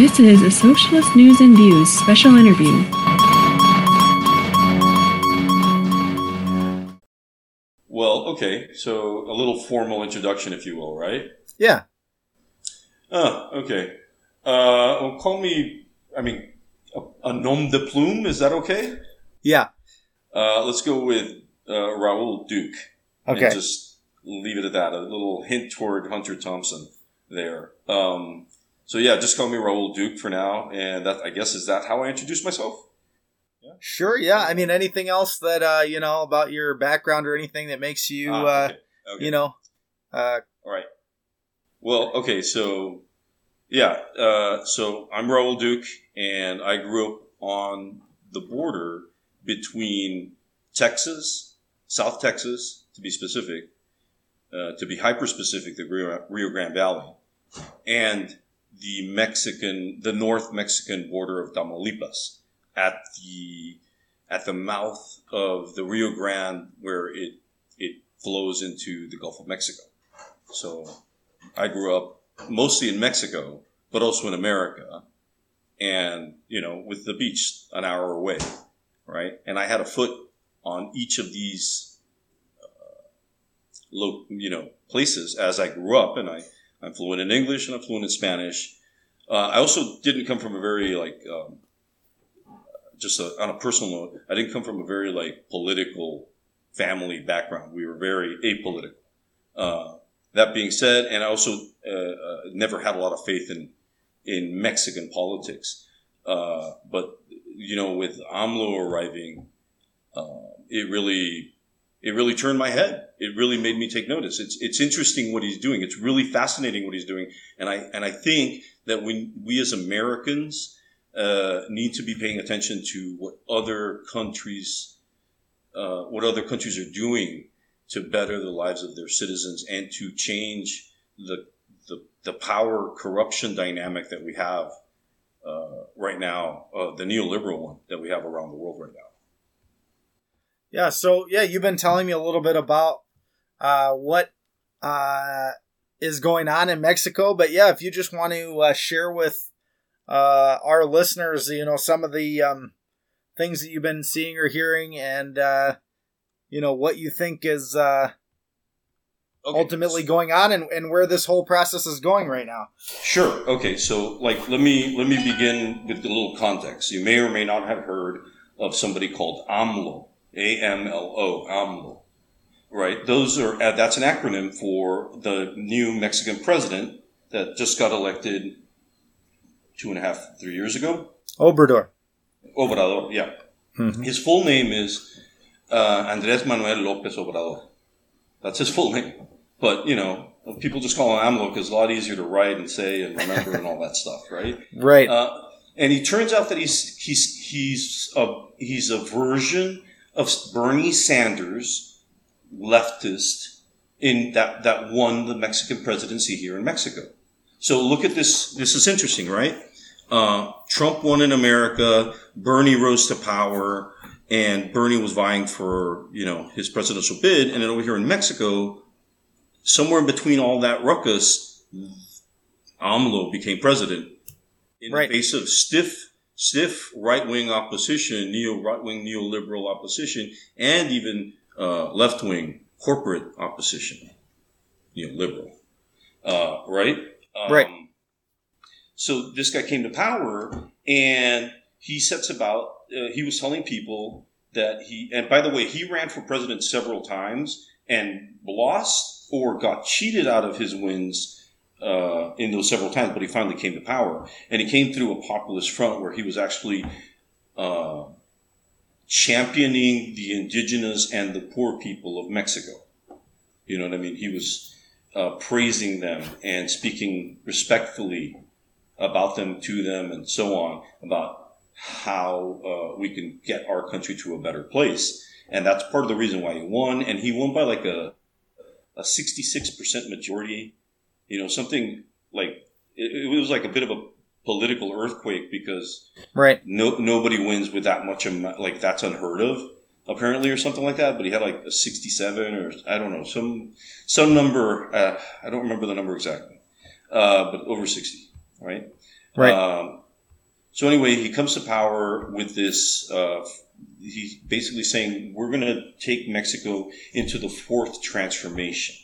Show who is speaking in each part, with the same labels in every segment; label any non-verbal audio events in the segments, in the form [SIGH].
Speaker 1: This is a Socialist News and Views special interview.
Speaker 2: Well, okay, so a little formal introduction, if you will, right?
Speaker 3: Yeah.
Speaker 2: Oh, okay. Uh, well, call me, I mean, a, a nom de plume, is that okay?
Speaker 3: Yeah.
Speaker 2: Uh, let's go with uh, Raoul Duke.
Speaker 3: Okay.
Speaker 2: And just leave it at that. A little hint toward Hunter Thompson there. Um, so yeah, just call me Raoul Duke for now. And that, I guess, is that how I introduce myself?
Speaker 3: Sure. Yeah. I mean, anything else that uh, you know about your background or anything that makes you,
Speaker 2: Ah,
Speaker 3: uh,
Speaker 2: okay. Okay.
Speaker 3: you know, uh,
Speaker 2: All right. Well, okay, so yeah, uh, so I'm Raoul Duke, and I grew up on the border between Texas, South Texas, to be specific, uh, to be hyper specific, the Rio, Rio Grande Valley, and the Mexican, the North Mexican border of Tamaulipas, at the at the mouth of the Rio Grande, where it it flows into the Gulf of Mexico. So I grew up mostly in Mexico, but also in America, and you know, with the beach an hour away, right? And I had a foot on each of these, uh, lo- you know, places as I grew up, and I I'm fluent in English and I'm fluent in Spanish. Uh, I also didn't come from a very like um, just a, on a personal note. I didn't come from a very like political family background. We were very apolitical. Uh, that being said, and I also uh, uh, never had a lot of faith in in Mexican politics. Uh, but you know, with AMLO arriving, uh, it really it really turned my head. It really made me take notice. It's it's interesting what he's doing. It's really fascinating what he's doing, and I and I think that when we as Americans uh, need to be paying attention to what other countries uh, what other countries are doing to better the lives of their citizens and to change the the, the power corruption dynamic that we have uh, right now, uh, the neoliberal one that we have around the world right now.
Speaker 3: Yeah. So yeah, you've been telling me a little bit about uh, what uh, is going on in Mexico, but yeah, if you just want to uh, share with uh, our listeners, you know, some of the um, things that you've been seeing or hearing, and uh, you know what you think is uh,
Speaker 2: Okay.
Speaker 3: ultimately going on, and, and where this whole process is going right now.
Speaker 2: Sure. Okay. So, like, let me let me begin with a little context. You may or may not have heard of somebody called AMLO, A M L O, AMLO. Right. Those are uh, that's an acronym for the new Mexican president that just got elected two and a half, three years ago.
Speaker 3: Obrador.
Speaker 2: Obrador. Yeah.
Speaker 3: Mhm.
Speaker 2: His full name is uh, Andrés Manuel López Obrador. That's his full name. But, you know, people just call him AMLO because it's a lot easier to write and say and remember and all that stuff, right?
Speaker 3: Right.
Speaker 2: Uh, and he turns out that he's, he's, he's, a, he's a version of Bernie Sanders, leftist, in that, that won the Mexican presidency here in Mexico. So look at this. This is interesting, right? Uh, Trump won in America. Bernie rose to power and Bernie was vying for, you know, his presidential bid. And then over here in Mexico, somewhere in between all that ruckus, AMLO became president in
Speaker 3: Right.
Speaker 2: the face of stiff, stiff right-wing opposition, neo right-wing neoliberal opposition, and even uh, left-wing corporate opposition, neoliberal, uh, right? Um,
Speaker 3: Right.
Speaker 2: So this guy came to power, and he sets about. Uh, he was telling people that he, and by the way, he ran for president several times and lost or got cheated out of his wins uh, in those several times, but he finally came to power, and he came through a populist front where he was actually uh, championing the indigenous and the poor people of Mexico. You know what I mean? He was uh, praising them and speaking respectfully about them to them and so on about how uh, we can get our country to a better place. And that's part of the reason why he won. And he won by like a, a 66% majority, you know, something like it, it was like a bit of a political earthquake because
Speaker 3: right.
Speaker 2: no, nobody wins with that much, amount, like that's unheard of apparently or something like that. But he had like a 67 or I don't know, some, some number. Uh, I don't remember the number exactly, uh, but over 60, right?
Speaker 3: Right.
Speaker 2: Um, so anyway, he comes to power with this. Uh, he's basically saying we're going to take Mexico into the fourth transformation.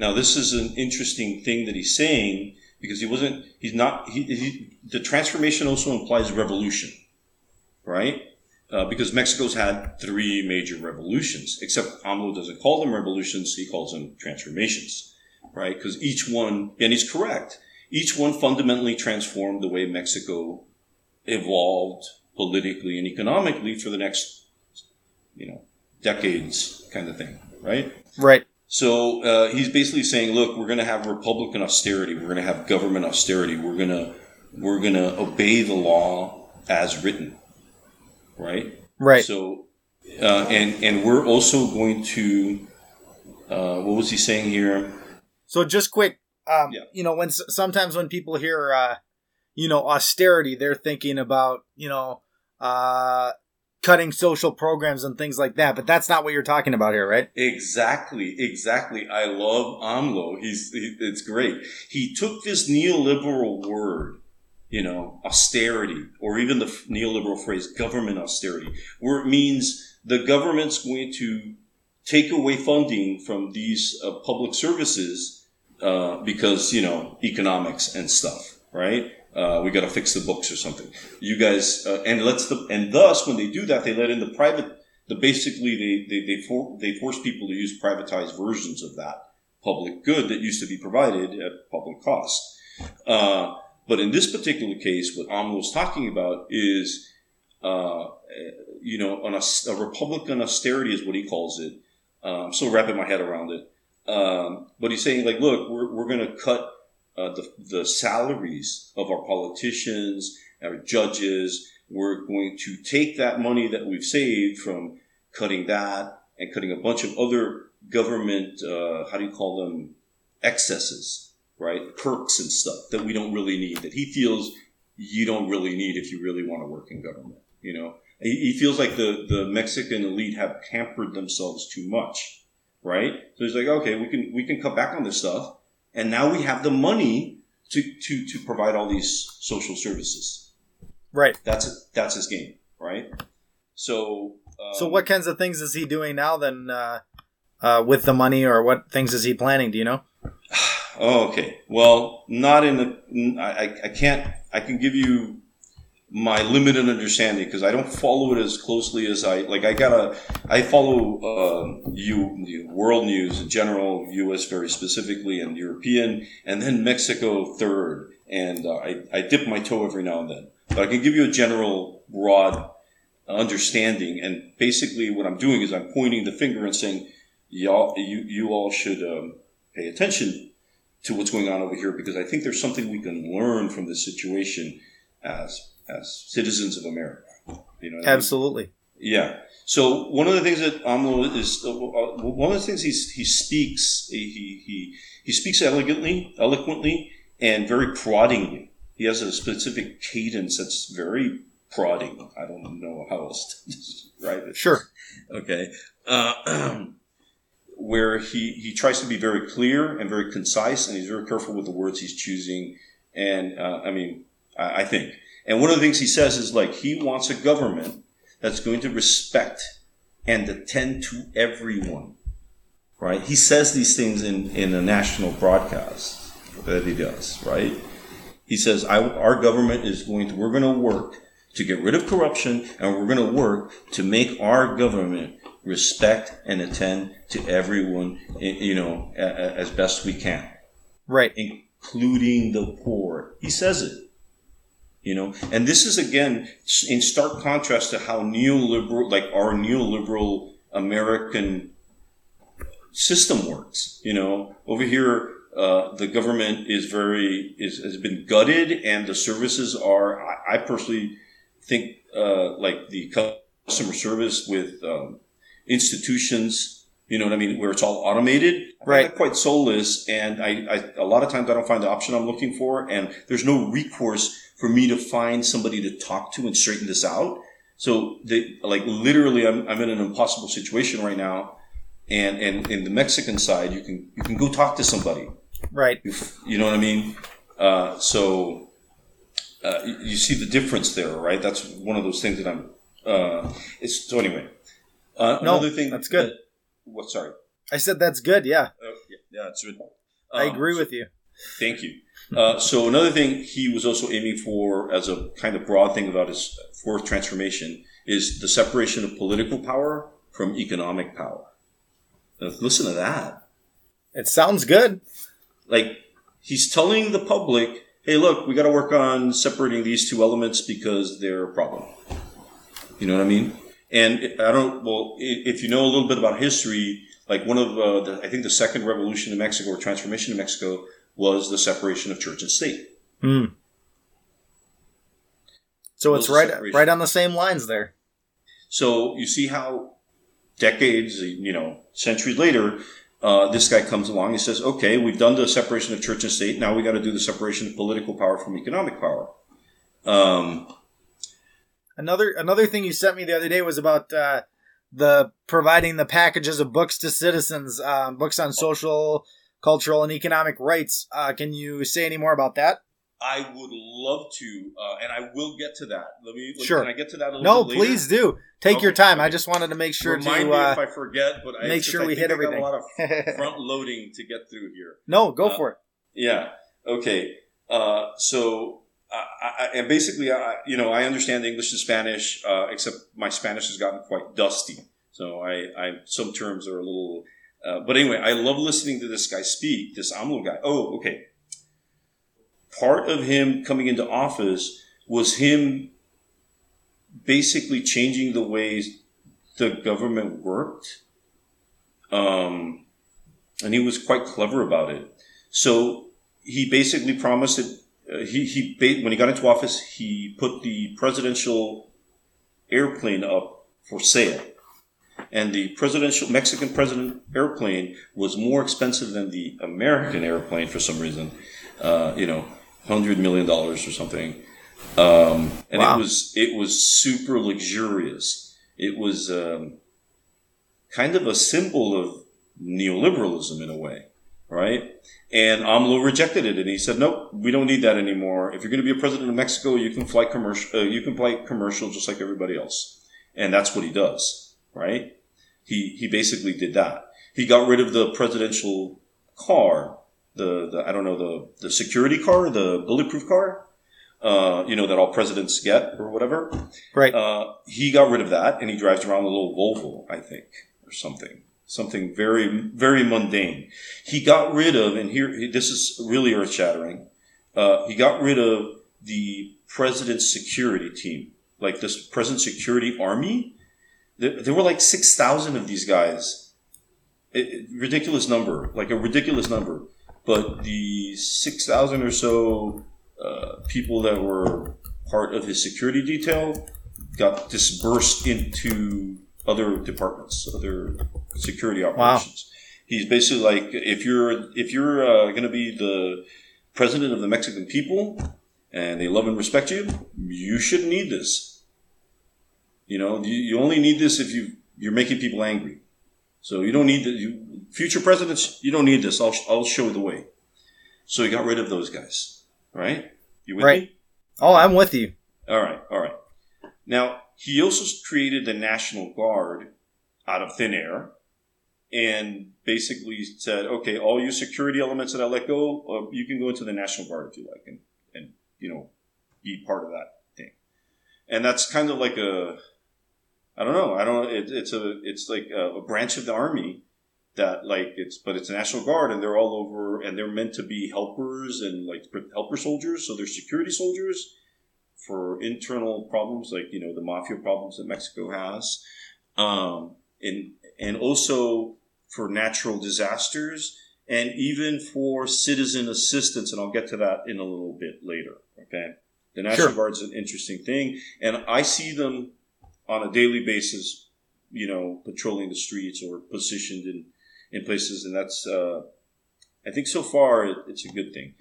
Speaker 2: Now, this is an interesting thing that he's saying because he wasn't. He's not. He, he the transformation also implies revolution, right? Uh, because Mexico's had three major revolutions, except AMLO doesn't call them revolutions; he calls them transformations, right? Because each one, and he's correct, each one fundamentally transformed the way Mexico evolved politically and economically for the next, you know, decades, kind of thing, right?
Speaker 3: Right.
Speaker 2: So uh, he's basically saying, look, we're going to have Republican austerity. We're going to have government austerity. We're going to we're going to obey the law as written, right?
Speaker 3: Right.
Speaker 2: So, uh, and and we're also going to, uh, what was he saying here?
Speaker 3: So just quick, um,
Speaker 2: Yeah.
Speaker 3: you know, when sometimes when people hear, uh, you know, austerity, they're thinking about, you know, uh, cutting social programs and things like that. But that's not what you're talking about here, right?
Speaker 2: Exactly, exactly. I love AMLO. He's he, it's great. He took this neoliberal word, you know, austerity, or even the neoliberal phrase government austerity, where it means the government's going to take away funding from these uh, public services uh, because you know economics and stuff, right? Uh, we got to fix the books or something. You guys, uh, and let's the and thus when they do that, they let in the private the basically they they they, for, they force people to use privatized versions of that public good that used to be provided at public cost. Uh, but in this particular case, what AMLO is talking about is, uh, you know, an, a Republican austerity is what he calls it. Uh, I'm still wrapping my head around it. Um, but he's saying, like, look, we're, we're going to cut uh, the, the salaries of our politicians, our judges. We're going to take that money that we've saved from cutting that and cutting a bunch of other government, uh, how do you call them, excesses, right? Perks and stuff that we don't really need, that he feels you don't really need if you really want to work in government. You know, he, he feels like the, the Mexican elite have pampered themselves too much, right? So he's like, okay, we can we can cut back on this stuff, and now we have the money to to to provide all these social services.
Speaker 3: Right.
Speaker 2: That's that's his game, right? So. Um,
Speaker 3: So what kinds of things is he doing now then, uh, uh, with the money or what things is he planning? Do you know? [SIGHS]
Speaker 2: Oh, okay. Well, not in the. I, I- I can't. I can give you my limited understanding because I don't follow it as closely as I like. I gotta. I follow uh, you, you world news in general, U.S. very specifically, and European, and then Mexico third. And uh, I, I dip my toe every now and then, but I can give you a general broad understanding. And basically, what I'm doing is I'm pointing the finger and saying, "Y'all, you you all should um, pay attention to what's going on over here because I think there's something we can learn from this situation as as citizens of America. You know, what I mean?
Speaker 3: Absolutely.
Speaker 2: Yeah. So one of the things that AMLO is uh, one of the things he's, he speaks he, he he speaks elegantly, eloquently, and very proddingly. He has a specific cadence that's very prodding. I don't know how else to [LAUGHS] describe it
Speaker 3: Sure.
Speaker 2: okay, uh, [CLEARS THROAT] where he, he tries to be very clear and very concise, and he's very careful with the words he's choosing. And uh, I mean, I, I think, and one of the things he says is like he wants a government that's going to respect and attend to everyone. Right? He says these things in, in a national broadcast that he does. Right? He says, I, our government is going to, we're going to work to get rid of corruption and we're going to work to make our government respect and attend to everyone, you know, as best we can,
Speaker 3: Right.
Speaker 2: including the poor. He says it. You know, and this is again in stark contrast to how neoliberal, like our neoliberal American system works. You know, over here, uh, the government is very is has been gutted, and the services are. I, I personally think uh, like the customer service with um, institutions. You know what I mean? Where it's all automated,
Speaker 3: Right.
Speaker 2: Quite soulless, and I, I a lot of times I don't find the option I'm looking for, and there's no recourse for me to find somebody to talk to and straighten this out. So, they, like literally, I'm, I'm in an impossible situation right now, and and in the Mexican side, you can you can go talk to somebody.
Speaker 3: Right.
Speaker 2: You, know what I mean? Uh, so, uh, you, you see the difference there, right? That's one of those things that I'm. Uh, it's so anyway. Uh,
Speaker 3: No,
Speaker 2: another thing
Speaker 3: that's good.
Speaker 2: that- what? Sorry.
Speaker 3: I said that's good. Yeah,
Speaker 2: Uh, yeah, yeah, it's good.
Speaker 3: I
Speaker 2: Um,
Speaker 3: agree with you.
Speaker 2: Thank you. Uh, so another thing he was also aiming for, as a kind of broad thing about his fourth transformation, is the separation of political power from economic power. Now, listen to that.
Speaker 3: It sounds good.
Speaker 2: Like he's telling the public, "Hey, look, we got to work on separating these two elements because they're a problem." You know what I mean? And I don't. Well, if you know a little bit about history, like one of uh, the, I think the second revolution in Mexico or transformation in Mexico was the separation of church and state.
Speaker 3: Hmm. So it's right
Speaker 2: separation.
Speaker 3: right on the same lines there.
Speaker 2: So you see how decades, you know, centuries later, uh, this guy comes along and says, "Okay, we've done the separation of church and state. Now we got to do the separation of political power from economic power." Um,
Speaker 3: Another another thing you sent me the other day was about uh, the providing the packages of books to citizens, um, books on social, cultural, and economic rights. Uh, can you say any more about that?
Speaker 2: I would love to, uh, and I will get to that. Let me.
Speaker 3: Sure.
Speaker 2: Can I get to that a little
Speaker 3: No,
Speaker 2: bit later?
Speaker 3: please do take your time. I just wanted to make sure
Speaker 2: Remind
Speaker 3: to.
Speaker 2: me
Speaker 3: Uh,
Speaker 2: if I forget, but I,
Speaker 3: make sure we
Speaker 2: think
Speaker 3: hit everything.
Speaker 2: A lot of [LAUGHS] front loading to get through here.
Speaker 3: no, go
Speaker 2: uh,
Speaker 3: for it.
Speaker 2: Yeah. Okay. Uh, so, I, and basically, I, you know, I understand English and Spanish, uh, except my Spanish has gotten quite dusty. So I, I some terms are a little. Uh, but anyway, I love listening to this guy speak. This AMLO guy. Oh, okay. Part of him coming into office was him basically changing the ways the government worked. Um, and he was quite clever about it. So he basically promised that he he when he got into office, he put the presidential airplane up for sale, and the presidential Mexican president airplane was more expensive than the American airplane for some reason. Uh, you know, hundred million dollars or something, um, and
Speaker 3: Wow.
Speaker 2: it was it was super luxurious. It was um, kind of a symbol of neoliberalism in a way, right? And AMLO rejected it, and he said, "Nope, we don't need that anymore. If you're going to be a president of Mexico, you can fly commercial. Uh, you can fly commercial just like everybody else." And that's what he does, right? He he basically did that. He got rid of the presidential car, the, the I don't know the the security car, the bulletproof car, uh, you know that all presidents get or whatever.
Speaker 3: Right.
Speaker 2: Uh, he got rid of that, and he drives around a little Volvo, I think, or something, something very, very mundane. He got rid of, and here, this is really earth shattering. Uh, he got rid of the president's security team, like this president's security army. There, there were like six thousand of these guys. It, it- ridiculous number, like a ridiculous number. But the six thousand or so uh, people that were part of his security detail got dispersed into other departments, other security operations. He's basically like, if you're if you're uh, going to be the president of the Mexican people and they love and respect you, you shouldn't need this. You know, you, you only need this if you you're making people angry. So you don't need the you, future presidents. You don't need this. I'll I'll show the way. So he got rid of those guys. Right? You with
Speaker 3: Right.
Speaker 2: me?
Speaker 3: Oh, I'm with you.
Speaker 2: All right, all right. Now, he also created the National Guard out of thin air and basically said, okay, all you security elements that I let go, uh, you can go into the National Guard if you like and, and, you know, be part of that thing. And that's kind of like a, I don't know, I don't it, it's a, it's like a, a branch of the army that like it's, but it's a National Guard and they're all over and they're meant to be helpers and like helper soldiers. So they're security soldiers for internal problems like you know the mafia problems that Mexico has, um, and and also for natural disasters and even for citizen assistance. And I'll get to that in a little bit later. Okay, the National
Speaker 3: Sure.
Speaker 2: Guard's an interesting thing, and I see them on a daily basis. You know, patrolling the streets or positioned in in places, and that's. Uh, I think so far it, it's a good thing.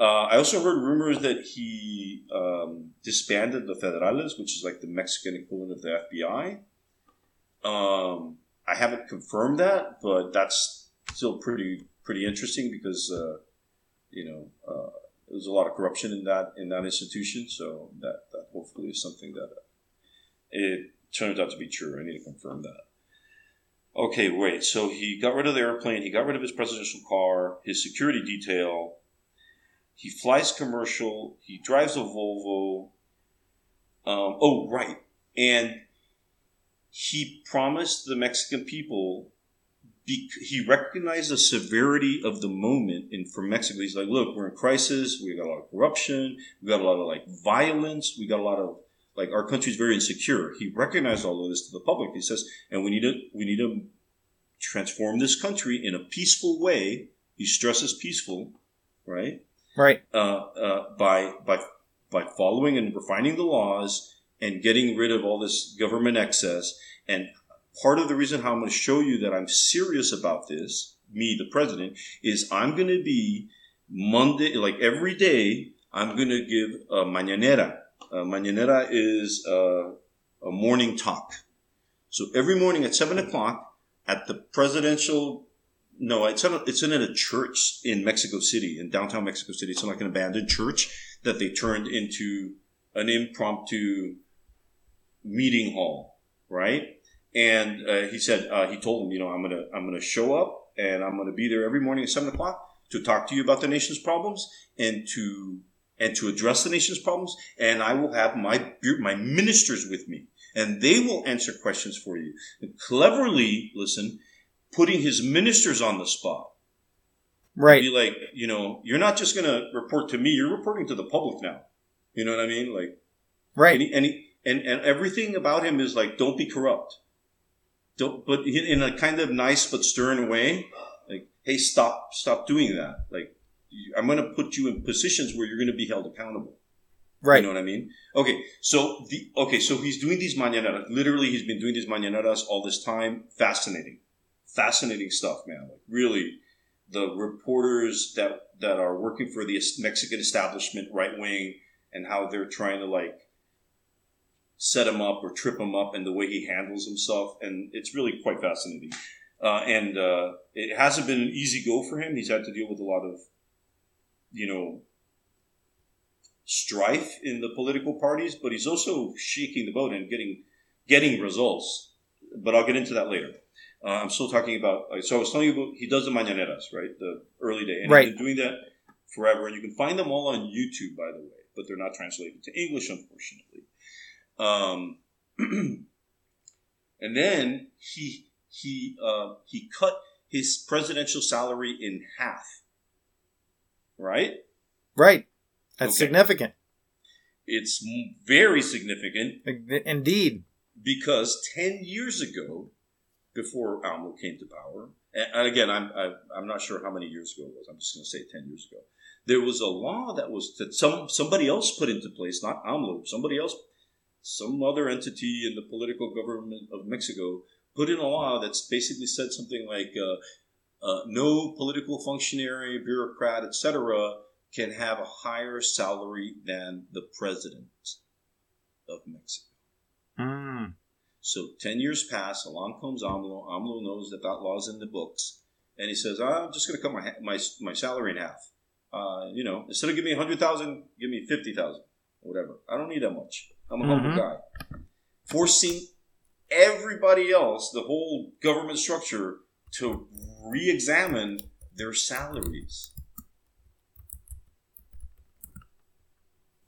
Speaker 2: Uh, I also heard rumors that he um, disbanded the Federales, which is like the Mexican equivalent of the FBI. Um, I haven't confirmed that, but that's still pretty pretty interesting because uh, you know uh, there's a lot of corruption in that in that institution. So that that hopefully is something that it turns out to be true. I need to confirm that. Okay, wait. So he got rid of the airplane. He got rid of his presidential car, his security detail. He flies commercial. He drives a Volvo. Um, oh, right. And he promised the Mexican people he recognized the severity of the moment in for Mexico. He's like, look, we're in crisis. We got a lot of corruption. We got a lot of like violence. We got a lot of like our country's very insecure. He recognized all of this to the public. He says, and we need to we need to transform this country in a peaceful way. He stresses peaceful, right?
Speaker 3: Right.
Speaker 2: Uh, uh, by by by following and refining the laws and getting rid of all this government excess and part of the reason how I'm going to show you that I'm serious about this, me, the president, is I'm going to be Monday, like every day, I'm going to give a mañanera. A mañanera is a, a morning talk. So every morning at seven o'clock at the presidential, no, it's in, a, it's in a church in Mexico City, in downtown Mexico City. It's like an abandoned church that they turned into an impromptu meeting hall, right? And uh, he said uh, he told him, you know, I'm gonna I'm gonna show up and I'm gonna be there every morning at seven o'clock to talk to you about the nation's problems and to and to address the nation's problems. And I will have my my ministers with me, and they will answer questions for you. And cleverly, listen, putting his ministers on the spot.
Speaker 3: Right.
Speaker 2: Be like, you know, you're not just gonna report to me; you're reporting to the public now. You know what I mean? Like,
Speaker 3: right.
Speaker 2: And he, and, he, and and everything about him is like, don't be corrupt don't, but in a kind of nice but stern way, like, hey, stop, stop doing that. Like, I'm going to put you in positions where you're going to be held accountable.
Speaker 3: Right.
Speaker 2: You know what I mean? Okay. So the, okay. So he's doing these mañaneras. Literally, he's been doing these mañaneras all this time. Fascinating. Fascinating stuff, man. Like really, the reporters that, that are working for the Mexican establishment, right wing, and how they're trying to like set him up or trip him up and the way he handles himself. And it's really quite fascinating. Uh, and uh, it hasn't been an easy go for him. He's had to deal with a lot of, you know, strife in the political parties, but he's also shaking the boat and getting getting results. But I'll get into that later. Uh, I'm still talking about. So I was telling you about he does the mañaneras, right? The early day, and
Speaker 3: right.
Speaker 2: he's been doing that forever. And you can find them all on YouTube, by the way, but they're not translated to English, unfortunately. Um, [CLEARS THROAT] and then he he uh, he cut his presidential salary in half. Right.
Speaker 3: Right. That's okay. significant.
Speaker 2: It's very significant.
Speaker 3: Indeed.
Speaker 2: Because ten years ago, before AMLO came to power, and again, I'm I'm not sure how many years ago it was. I'm just going to say ten years ago. There was a law that was that some somebody else put into place, not AMLO. Somebody else some other entity in the political government of Mexico put in a law that's basically said something like uh, uh, no political functionary, bureaucrat, etc., can have a higher salary than the president of Mexico.
Speaker 3: Mm.
Speaker 2: So 10 years pass, along comes AMLO. AMLO knows that that law's in the books. And he says, I'm just going to cut my, my, my salary in half. Uh, you know, instead of giving me 100000 give me 50000 whatever. I don't need that much. I'm a mm-hmm. humble guy. Forcing everybody else, the whole government structure, to re examine their salaries.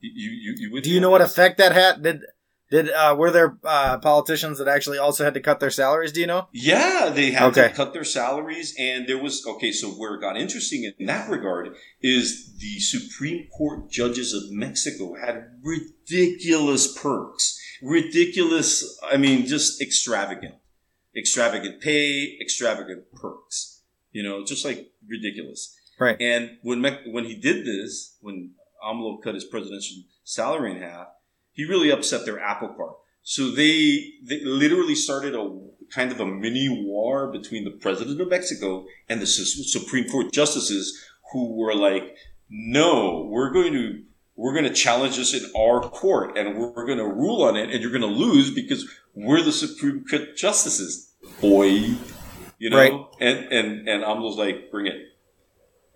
Speaker 2: You, you, you,
Speaker 3: Do you know what effect that had? Did did uh, were there uh, politicians that actually also had to cut their salaries? Do you know?
Speaker 2: Yeah, they had okay. to cut their salaries, and there was okay. So where it got interesting in that regard is the Supreme Court judges of Mexico had ridiculous perks, ridiculous. I mean, just extravagant, extravagant pay, extravagant perks. You know, just like ridiculous.
Speaker 3: Right.
Speaker 2: And when when he did this, when AMLO cut his presidential salary in half he really upset their apple cart. So they, they literally started a kind of a mini war between the president of Mexico and the Supreme Court justices who were like, no, we're going to, we're going to challenge this in our court and we're, we're going to rule on it and you're going to lose because we're the Supreme Court justices, boy. You know,
Speaker 3: right.
Speaker 2: and, and, and AMLO's like, bring it.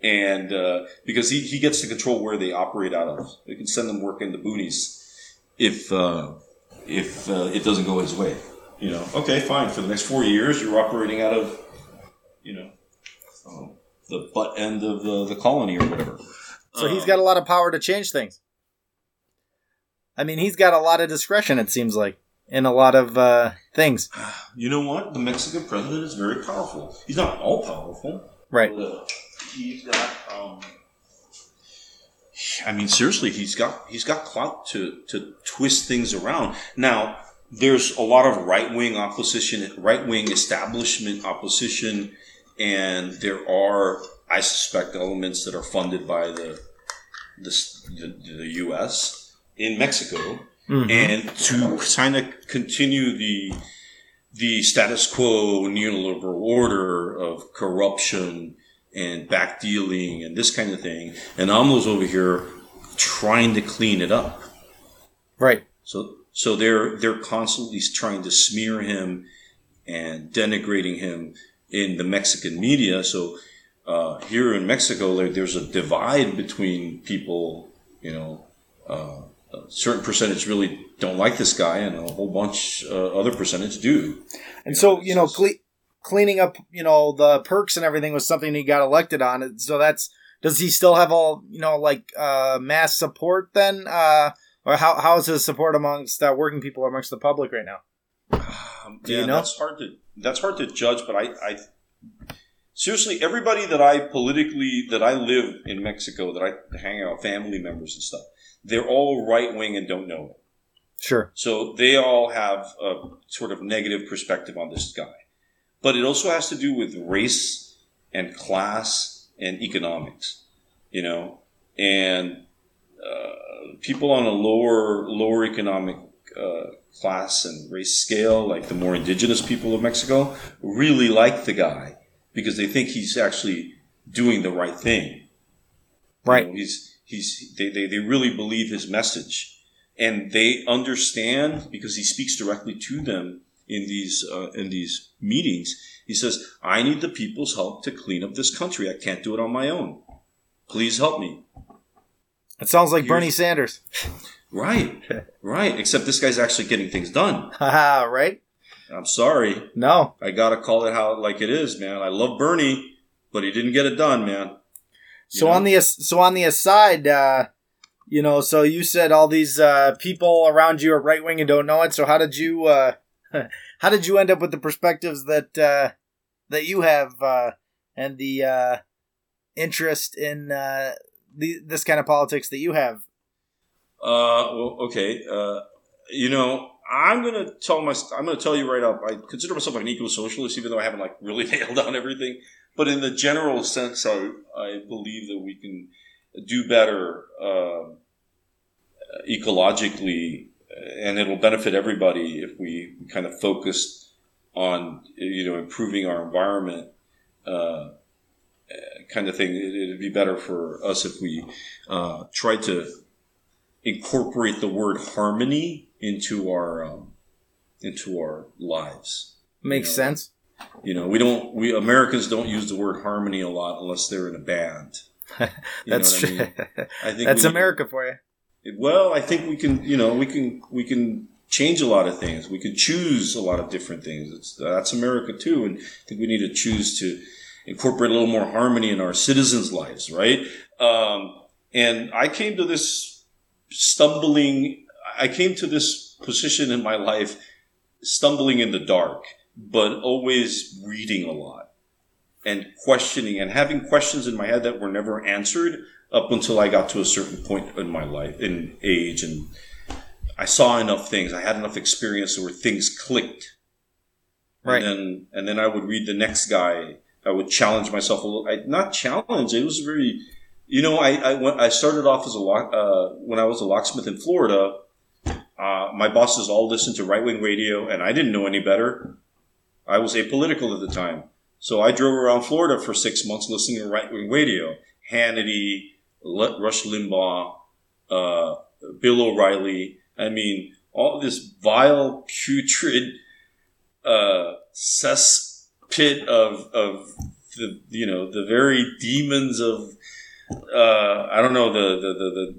Speaker 2: and uh, because he, he gets to control where they operate out of, they can send them work in the boonies if uh, if uh, it doesn't go his way. You know, okay, fine. For the next four years, you're operating out of you know um, the butt end of the, the colony or whatever.
Speaker 3: So he's got a lot of power to change things. I mean, he's got a lot of discretion. It seems like in a lot of uh, things. [SIGHS]
Speaker 2: You know what? The Mexican president is very powerful. He's not all powerful.
Speaker 3: Right.
Speaker 2: But, uh, he's got. Um, I mean, seriously, he's got he's got clout to to twist things around. Now, there's a lot of right wing opposition, right wing establishment opposition, and there are, I suspect, elements that are funded by the the, the, the U.S. in Mexico
Speaker 3: Mhm.
Speaker 2: and to kind of continue the the status quo neoliberal order of corruption and back dealing and this kind of thing. And AMLO's over here trying to clean it up.
Speaker 3: Right.
Speaker 2: So so they're they're constantly trying to smear him and denigrating him in the Mexican media. So uh, here in Mexico, there, there's a divide between people. You know, uh, a certain percentage really don't like this guy, and a whole bunch uh, other percentage do.
Speaker 3: And
Speaker 2: Yeah,
Speaker 3: so,
Speaker 2: it's
Speaker 3: you know, cle- cleaning up, you know, the perks and everything was something he got elected on. So that's does he still have all, you know, like uh, mass support then, uh, or how how is his support amongst uh, working people amongst the public right now?
Speaker 2: Um,
Speaker 3: Do
Speaker 2: yeah,
Speaker 3: you know?
Speaker 2: that's hard to that's hard to judge, but I, I seriously everybody that I politically that I live in Mexico that I hang out family members and stuff, they're all right wing and don't know it.
Speaker 3: Sure.
Speaker 2: So they all have a sort of negative perspective on this guy. But it also has to do with race and class and economics, you know, and uh, people on a lower lower economic uh, class and race scale, like the more indigenous people of Mexico, really like the guy because they think he's actually doing the right thing. You
Speaker 3: Right.
Speaker 2: know, he's he's they, they, they really believe his message, and they understand because he speaks directly to them in these uh, in these meetings. He says, "I need the people's help to clean up this country. I can't do it on my own. Please help me."
Speaker 3: It sounds like
Speaker 2: Here's-
Speaker 3: Bernie Sanders. [LAUGHS]
Speaker 2: Right, right. Except this guy's actually getting things done. [LAUGHS]
Speaker 3: Haha, right?
Speaker 2: I'm sorry,
Speaker 3: No.
Speaker 2: I gotta call it how like it is, man. I love Bernie, but he didn't get it done, man.
Speaker 3: So
Speaker 2: know?
Speaker 3: on the so on the aside, uh, you know, so you said all these uh, people around you are right wing and don't know it. So how did you uh, [LAUGHS] how did you end up with the perspectives that uh, that you have uh, and the uh, interest in uh, the, this kind of politics that you have?
Speaker 2: Uh, well, okay. Uh, you know, I'm gonna tell my, I'm gonna tell you right up. I consider myself like an eco-socialist, even though I haven't like really [LAUGHS] nailed down everything. But in the general sense, I, I believe that we can do better uh, ecologically, and it'll benefit everybody if we kind of focus on you know improving our environment. Uh, kind of thing. It, it'd be better for us if we uh, tried to incorporate the word harmony into our um, into our lives.
Speaker 3: Makes
Speaker 2: You know,
Speaker 3: sense.
Speaker 2: You know, we don't we Americans don't use the word harmony a lot unless they're in a band. [LAUGHS]
Speaker 3: That's
Speaker 2: what I
Speaker 3: true.
Speaker 2: mean? I think
Speaker 3: That's
Speaker 2: we-
Speaker 3: America for you.
Speaker 2: Well, I think we can. You know, we can we can change a lot of things. We can choose a lot of different things. It's, that's America too, and I think we need to choose to incorporate a little more harmony in our citizens' lives, right? Um, and I came to this stumbling. I came to this position in my life, stumbling in the dark, but always reading a lot and questioning and having questions in my head that were never answered up until I got to a certain point in my life, in age, and I saw enough things. I had enough experience where things clicked.
Speaker 3: Right.
Speaker 2: And then, and then I would read the next guy. I would challenge myself a little. I, not challenge. It was very, you know, I I, went, I started off as a lock, uh, when I was a locksmith in Florida. Uh, my bosses all listened to right wing radio, and I didn't know any better. I was apolitical at the time, so I drove around Florida for six months listening to right wing radio. Hannity, Rush Limbaugh, uh, Bill O'Reilly. I mean, all this vile, putrid uh, cesspit of of the you know the very demons of uh, I don't know the the the, the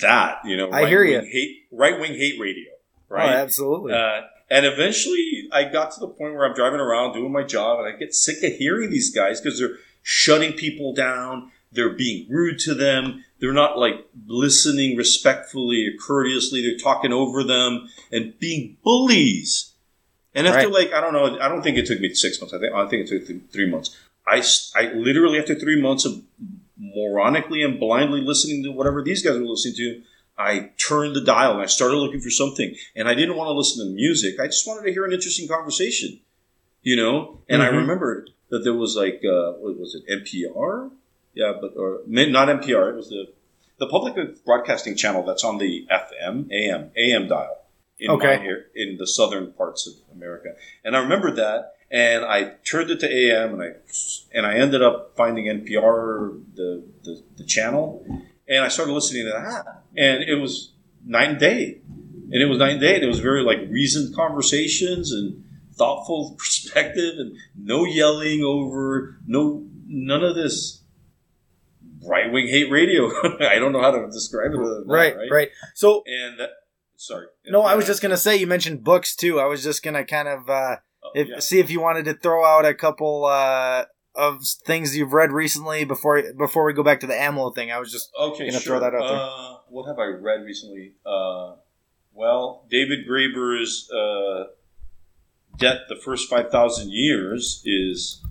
Speaker 2: that you know
Speaker 3: I hear you.
Speaker 2: hate right wing hate radio
Speaker 3: Oh,
Speaker 2: right
Speaker 3: absolutely.
Speaker 2: uh, and eventually I got to the point where I'm driving around doing my job and I get sick of hearing these guys because they're shutting people down they're being rude to them they're not like listening respectfully or courteously they're talking over them and being bullies and after
Speaker 3: Right.
Speaker 2: like I don't know, I don't think it took me six months. I think I think it took three months. I, I literally after three months of moronically and blindly listening to whatever these guys were listening to, I turned the dial and I started looking for something. And I didn't want to listen to music. I just wanted to hear an interesting conversation, you know. And I
Speaker 3: Mhm.
Speaker 2: remembered that there was like uh, what was it NPR? Yeah, but or not NPR. It was the the public broadcasting channel that's on the FM AM AM dial in
Speaker 3: Okay.
Speaker 2: here in the southern parts of America. And I remembered that, and I turned it to AM, and I and I ended up finding NPR the the, the channel, and I started listening to that, and it was night and day, and it was night and day, and it was very like reasoned conversations and thoughtful [LAUGHS] perspective, and no yelling over, no none of this right wing hate radio. [LAUGHS] I don't know how to describe it. than
Speaker 3: right, right, So,
Speaker 2: And that, sorry.
Speaker 3: no, I was just gonna say you mentioned books too. I was just gonna kind of uh,
Speaker 2: Oh,
Speaker 3: if,
Speaker 2: yeah.
Speaker 3: see if you wanted to throw out a couple uh, of things you've read recently before before we go back to the AMLO thing. I was just
Speaker 2: Okay,
Speaker 3: gonna
Speaker 2: sure.
Speaker 3: throw that out there.
Speaker 2: Uh, what have I read recently? Uh, well, David Graeber's uh, "Debt: The First Five Thousand Years" is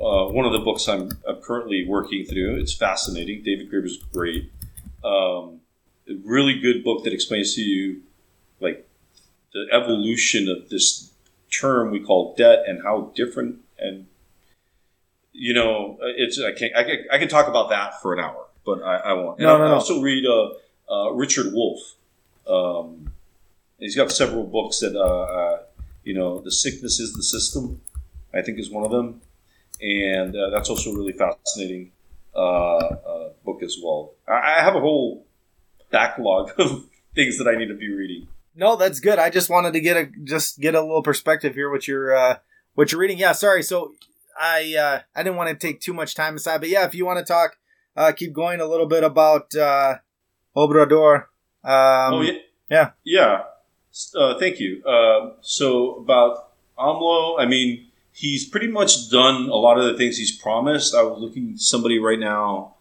Speaker 2: uh, one of the books I'm, I'm currently working through. It's fascinating. David Graeber's great. Um, a really good book that explains to you like the evolution of this term we call debt and how different and you know it's I can I can, I can talk about that for an hour, but I, I won't. And
Speaker 3: No,
Speaker 2: I,
Speaker 3: no,
Speaker 2: I also read uh, uh, Richard Wolff. Um, he's got several books that uh, uh, you know, the sickness is the system. I think is one of them, and uh, that's also a really fascinating uh, uh, book as well. I, I have a whole backlog of [LAUGHS] things that I need to be reading.
Speaker 3: no, that's good. I just wanted to get a just get a little perspective here what you're uh, what you're reading. Yeah, sorry. So I uh, I didn't want to take too much time aside, but yeah, if you want to talk, uh, keep going a little bit about uh, Obrador. Um,
Speaker 2: oh yeah,
Speaker 3: yeah.
Speaker 2: yeah. Uh, thank you. Uh, so about AMLO, I mean, he's pretty much done a lot of the things he's promised. I was looking at somebody right now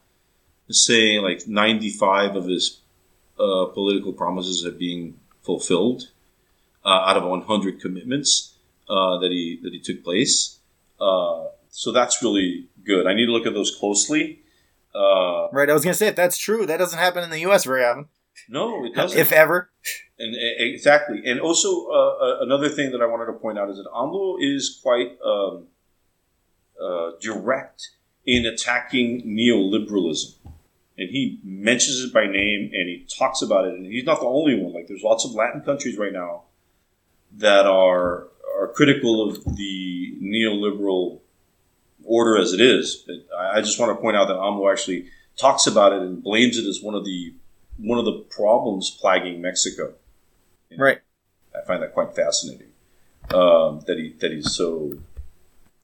Speaker 2: saying like 95 of his uh, political promises are being fulfilled uh, out of 100 commitments uh, that he that he took place. Uh, so that's really good. I need to look at those closely. Uh,
Speaker 3: Right. I was gonna say if that's true, that doesn't happen in the U.S. very often,
Speaker 2: no, it doesn't.
Speaker 3: if ever.
Speaker 2: And exactly, and also uh, uh, another thing that I wanted to point out is that AMLO is quite um, uh, direct in attacking neoliberalism, and he mentions it by name and he talks about it. And he's not the only one. Like there's lots of Latin countries right now that are are critical of the neoliberal order as it is. But I just want to point out that AMLO actually talks about it and blames it as one of the one of the problems plaguing Mexico. Know,
Speaker 3: Right.
Speaker 2: I find that quite fascinating. Um, that he that he's so.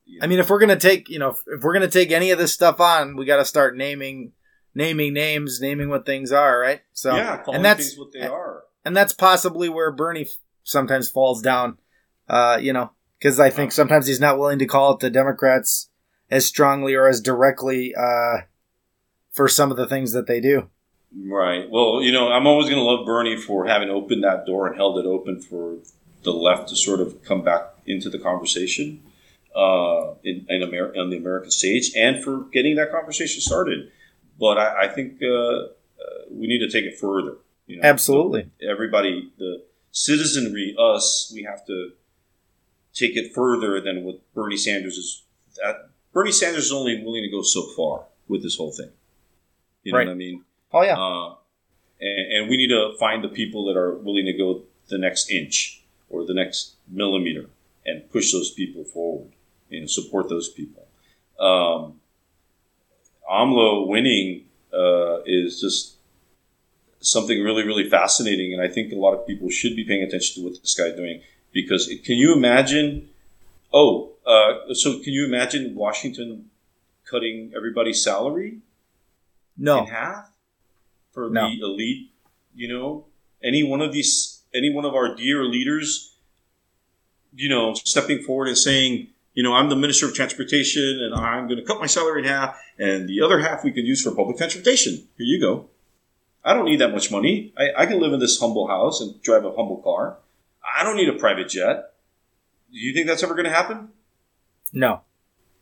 Speaker 2: you know-
Speaker 3: I mean, if we're gonna take, you know, if, if we're gonna take any of this stuff on, we got to start naming, naming names, naming what things are, right? So,
Speaker 2: yeah, calling
Speaker 3: and that's
Speaker 2: things what they are.
Speaker 3: and that's possibly where Bernie sometimes falls down. Uh, you know, because I think sometimes he's not willing to call it the Democrats as strongly or as directly uh, for some of the things that they do.
Speaker 2: Right. Well, you know, I'm always going to love Bernie for having opened that door and held it open for the left to sort of come back into the conversation uh, in, in Amer- on the American stage and for getting that conversation started. But I, I think uh, uh, we need to take it further. You know,
Speaker 3: Absolutely.
Speaker 2: everybody, the citizenry, us, we have to take it further than what Bernie Sanders is. That, Bernie Sanders is only willing to go so far with this whole thing. You know
Speaker 3: Right.
Speaker 2: what I mean?
Speaker 3: Oh yeah.
Speaker 2: Uh, and, and we need to find the people that are willing to go the next inch or the next millimeter and push those people forward and support those people. Um, AMLO winning uh, is just something really, really fascinating. And I think a lot of people should be paying attention to what this guy's doing because it, can you imagine? Oh, uh, so can you imagine Washington cutting everybody's salary
Speaker 3: No.
Speaker 2: in half for
Speaker 3: No.
Speaker 2: the elite? You know, any one of these, any one of our dear leaders, you know, stepping forward and saying, you know, I'm the minister of transportation and I'm going to cut my salary in half, and the other half we can use for public transportation. Here you go. I don't need that much money. I, I can live in this humble house and drive a humble car. I don't need a private jet. Do you think that's ever going to happen?
Speaker 3: No.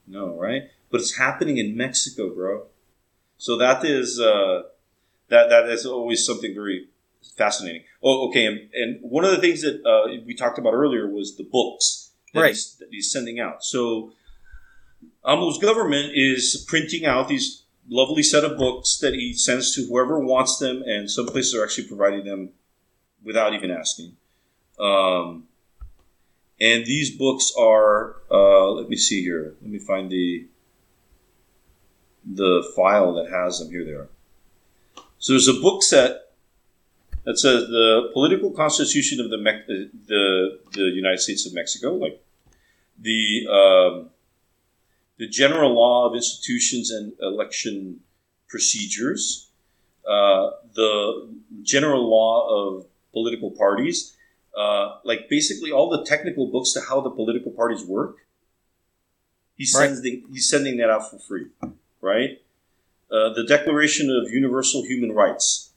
Speaker 2: No, right? But it's happening in Mexico, bro. So that is uh, that that is always something very fascinating. Oh, okay. And, and one of the things that uh, we talked about earlier was the books that,
Speaker 3: Right.
Speaker 2: he's, that he's sending out. So AMLO's government is printing out these lovely set of books that he sends to whoever wants them, and some places are actually providing them without even asking. Um, and these books are, uh, let me see here. Let me find the the file that has them. Here they are. So there's a book set that says the political constitution of the Mex- the the United States of Mexico, like the um, the general law of institutions and election procedures, uh, the general law of political parties, uh, like basically all the technical books to how the political parties work. He's
Speaker 3: Right.
Speaker 2: sending he's sending that out for free, right? Uh, the Declaration of Universal Human Rights.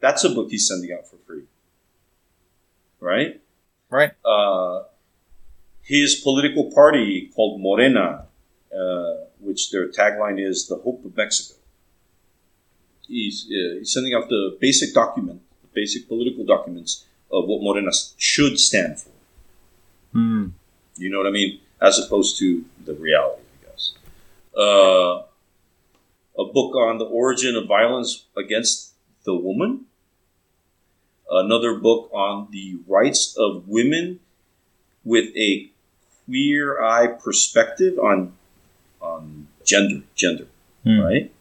Speaker 2: That's a book he's sending out for free, right?
Speaker 3: Right.
Speaker 2: Uh, his political party called Morena, uh, which their tagline is "The Hope of Mexico." He's, uh, he's sending out the basic document, the basic political documents of what Morena should stand for.
Speaker 3: Hmm.
Speaker 2: You know what I mean? As opposed to the reality, I guess. Uh, a book on the origin of violence against the woman. Another book on the rights of women with a queer eye perspective on on gender, gender,
Speaker 3: Hmm.
Speaker 2: right?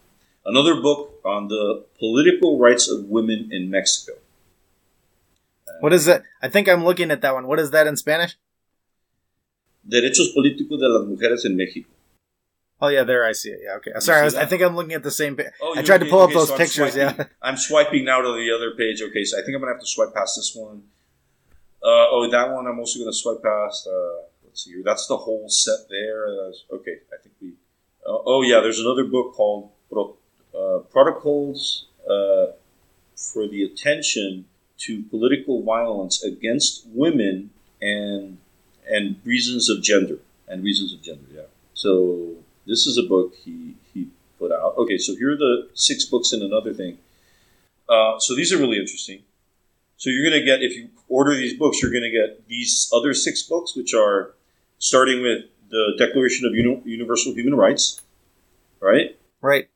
Speaker 2: Another book on the political rights of women in Mexico.
Speaker 3: What is that? I think I'm looking at that one. What is that in Spanish?
Speaker 2: Derechos políticos de las mujeres en México.
Speaker 3: Oh yeah, there I see it. Yeah, okay. Sorry, I, was, I think I'm looking at the same. Pa-
Speaker 2: Oh,
Speaker 3: I tried to
Speaker 2: okay,
Speaker 3: pull up those
Speaker 2: so
Speaker 3: pictures.
Speaker 2: swiping-
Speaker 3: Yeah.
Speaker 2: I'm swiping now to the other page. Okay, so I think I'm gonna have to swipe past this one. Uh, oh, that one I'm also gonna swipe past. Uh, let's see here. That's the whole set there. That's- okay, I think. Uh, oh yeah, there's another book called uh, Protocols uh, for the Attention to Political Violence Against Women and and Reasons of Gender and Reasons of Gender. Yeah. So this is a book he he put out. Okay, so here are the six books and another thing. Uh, so these are really interesting. So you're going to get if you order these books, you're going to get these other six books, which are starting with the Declaration of Uni- Universal Human Rights, right?
Speaker 3: Right.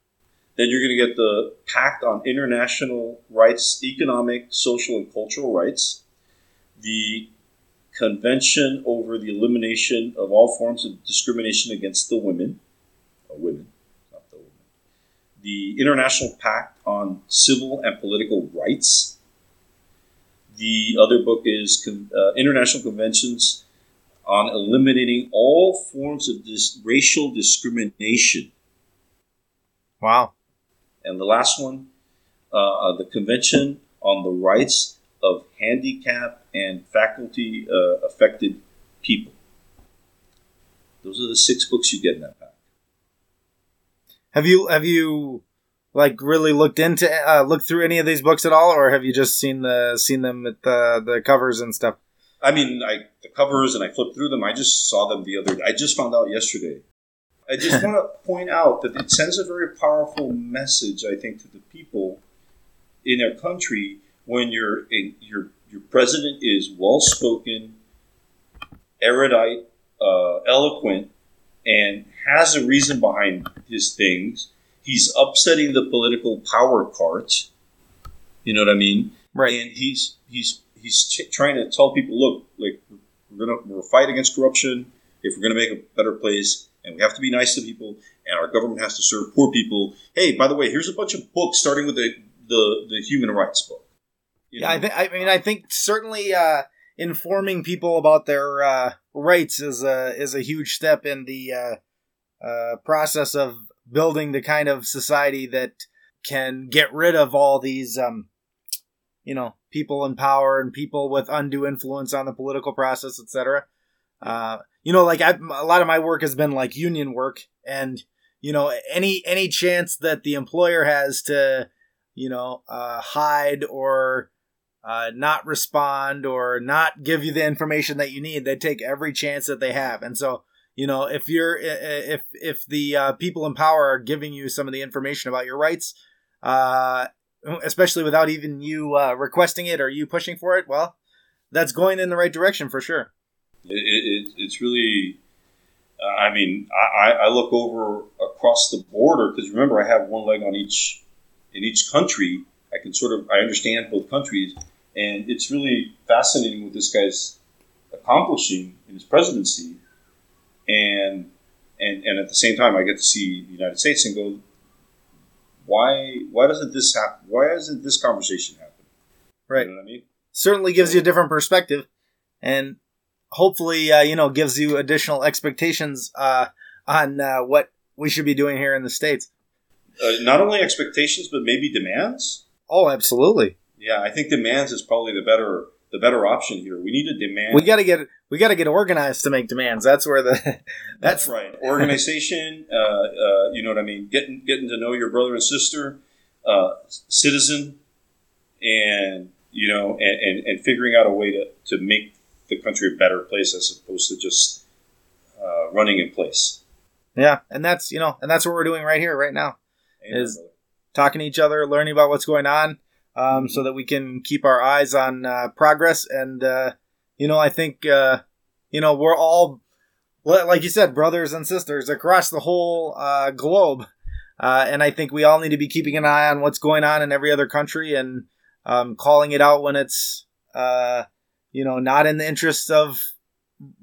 Speaker 2: Then you're going to get the Pact on International Rights, Economic, Social, and Cultural Rights, the Convention over the Elimination of All Forms of Discrimination Against the Women, women, not the women, the International Pact on Civil and Political Rights. The other book is uh, International Conventions on Eliminating All Forms of dis- Racial Discrimination.
Speaker 3: Wow.
Speaker 2: And the last one, uh, uh, the Convention on the Rights of Handicap and Faculty uh, Affected People. Those are the six books you get in that pack.
Speaker 3: Have you have you like really looked into uh, looked through any of these books at all, or have you just seen the seen them at the the covers and stuff?
Speaker 2: I mean, I the covers and I flipped through them. I just saw them the other. I just found out yesterday. I just [LAUGHS] want to point out that it sends a very powerful message, I think, to the people in our country when your your your president is well spoken, erudite, uh, eloquent, and has a reason behind his things. He's upsetting the political power cart. You know what I mean?
Speaker 3: Right.
Speaker 2: and he's he's he's ch- trying to tell people, look, like we're gonna we're fight against corruption if we're gonna make a better place, and we have to be nice to people, and our government has to serve poor people. Hey, by the way, here's a bunch of books starting with the the, the human rights book. You
Speaker 3: Yeah, I
Speaker 2: know?
Speaker 3: think. I mean, I think certainly uh, informing people about their uh, rights is a is a huge step in the uh, uh, process of building the kind of society that can get rid of all these, um, you know, people in power and people with undue influence on the political process, etc. Uh, you know, like I, a lot of my work has been like union work, and you know, any any chance that the employer has to, you know, uh, hide or uh, not respond or not give you the information that you need, they take every chance that they have, and so you know, if you're if if the uh, people in power are giving you some of the information about your rights, uh, especially without even you uh, requesting it or you pushing for it, well, that's going in the right direction for sure.
Speaker 2: It, it, it's really, uh, I mean, I, I look over across the border because remember I have one leg on each in each country. I can sort of I understand both countries, and it's really fascinating what this guy's accomplishing in his presidency and and and at the same time, I get to see the United States and go, why why doesn't this happen? Why doesn't this conversation happen?
Speaker 3: Right. You know I mean? Certainly gives you a different perspective, and hopefully, uh, you know, gives you additional expectations uh, on uh, what we should be doing here in the states.
Speaker 2: Uh, not only expectations, but maybe demands.
Speaker 3: Oh, absolutely.
Speaker 2: Yeah, I think demands is probably the better the better option here. We need to demand.
Speaker 3: We got to get we got to get organized to make demands. That's where the [LAUGHS]
Speaker 2: that's, that's right. Organization. [LAUGHS] Uh, uh, you know what I mean. Getting getting to know your brother and sister, uh, citizen, and you know, and, and, and, figuring out a way to, to make the country a better place as opposed to just uh, running in place.
Speaker 3: Yeah, and that's you know, and that's what we're doing right here, right now, Amen, is talking to each other, learning about what's going on, um, so that we can keep our eyes on uh, progress. And uh, you know, I think uh, you know we're all, like you said, brothers and sisters across the whole uh, globe. Uh, and I think we all need to be keeping an eye on what's going on in every other country and um, calling it out when it's, uh, you know, not in the interests of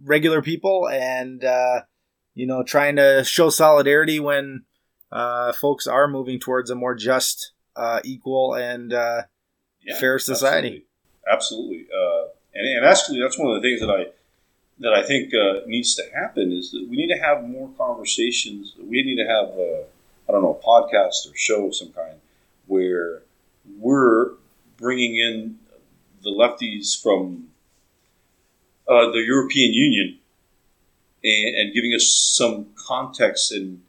Speaker 3: regular people, and you know, trying to show solidarity when folks are moving towards a more just uh, equal and uh, yeah, fair society.
Speaker 2: Absolutely, absolutely. Uh, and, and actually, that's one of the things that I that I think uh, needs to happen is that we need to have more conversations. We need to have a, I don't know a podcast or show of some kind where we're bringing in the lefties from uh, the European Union and, and, giving us some context and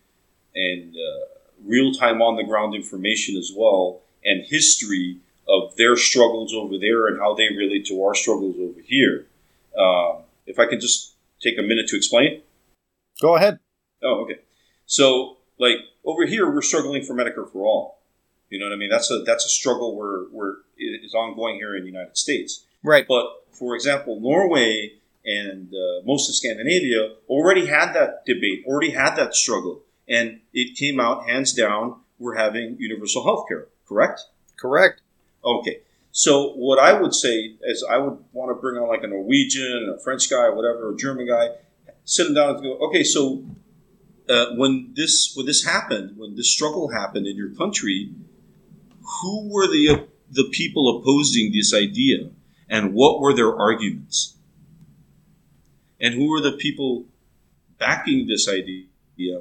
Speaker 2: and uh, real time on the ground information as well and history of their struggles over there and how they relate to our struggles over here. Um, if I can just take a minute to explain.
Speaker 3: Go ahead.
Speaker 2: Oh, okay. So, like over here, we're struggling for Medicare for all. You know what I mean? That's a that's a struggle where where is ongoing here in the United States.
Speaker 3: Right.
Speaker 2: But for example, Norway and uh, most of Scandinavia already had that debate, already had that struggle and it came out hands down we're having universal health care, correct?
Speaker 3: Correct.
Speaker 2: Okay. So what I would say is I would want to bring on like a Norwegian, a French guy, whatever, a German guy, sit them down and go, okay, so uh, when this when this happened, when this struggle happened in your country, who were the uh, the people opposing this idea, and what were their arguments, and who were the people backing this idea?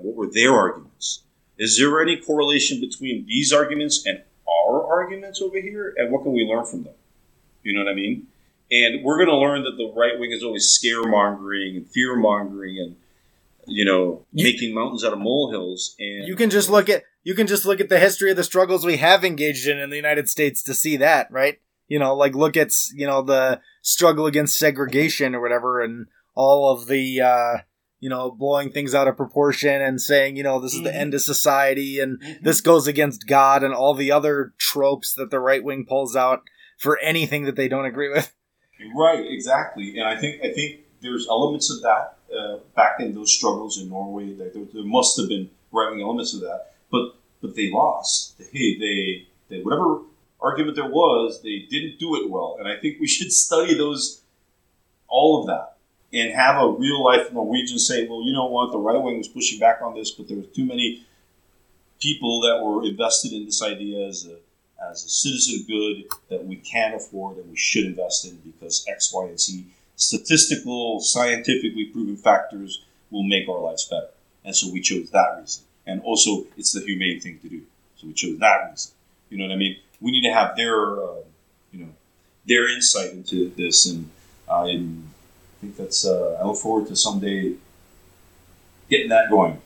Speaker 2: What were their arguments? Is there any correlation between these arguments and our arguments over here? And what can we learn from them? You know what I mean? And we're going to learn that the right wing is always scaremongering and fear mongering and you know making mountains out of molehills. And
Speaker 3: you can just look at you can just look at the history of the struggles we have engaged in in the United States to see that, right? You know, like look at you know the struggle against segregation or whatever, and all of the uh, you know, blowing things out of proportion and saying, you know, this is the end of society and mm-hmm. this goes against God and all the other tropes that the right wing pulls out for anything that they don't agree with.
Speaker 2: Right, exactly. And I think I think there's elements of that uh, back in those struggles in Norway. There, there must have been right wing elements of that, but but they lost. They, they they whatever argument there was, they didn't do it well. And I think we should [LAUGHS] study those all of that and have a real life Norwegian say, well, you know what, the right wing was pushing back on this, but there were too many people that were invested in this idea as a as a citizen good that we can afford and we should invest in because X, Y, and Z statistical, scientifically proven factors will make our lives better. And so we chose that reason. and also it's the humane thing to do. So we chose that reason. You know what I mean? We need to have their, uh, you know, their insight into this, and I think that's. Uh, I look forward to someday getting that going.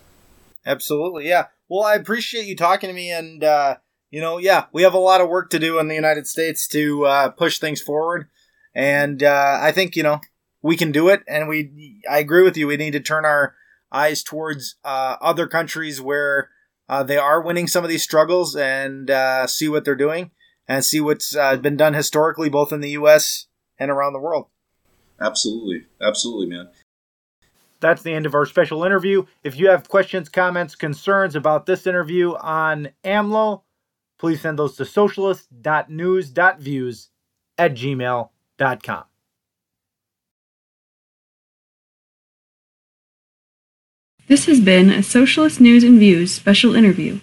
Speaker 3: Absolutely, yeah. Well, I appreciate you talking to me, and uh, you know, yeah, we have a lot of work to do in the United States to uh, push things forward, and uh, I think you know we can do it. And we, I agree with you. We need to turn our eyes towards uh, other countries where uh, they are winning some of these struggles and see what they're doing and see what's been done historically, both in the U.S. and around the world.
Speaker 2: Absolutely, absolutely, man.
Speaker 3: That's the end of our special interview. If you have questions, comments, concerns about this interview on AMLO, please send those to socialist.news.views at gmail.com.
Speaker 1: This has been a Socialist News and Views special interview.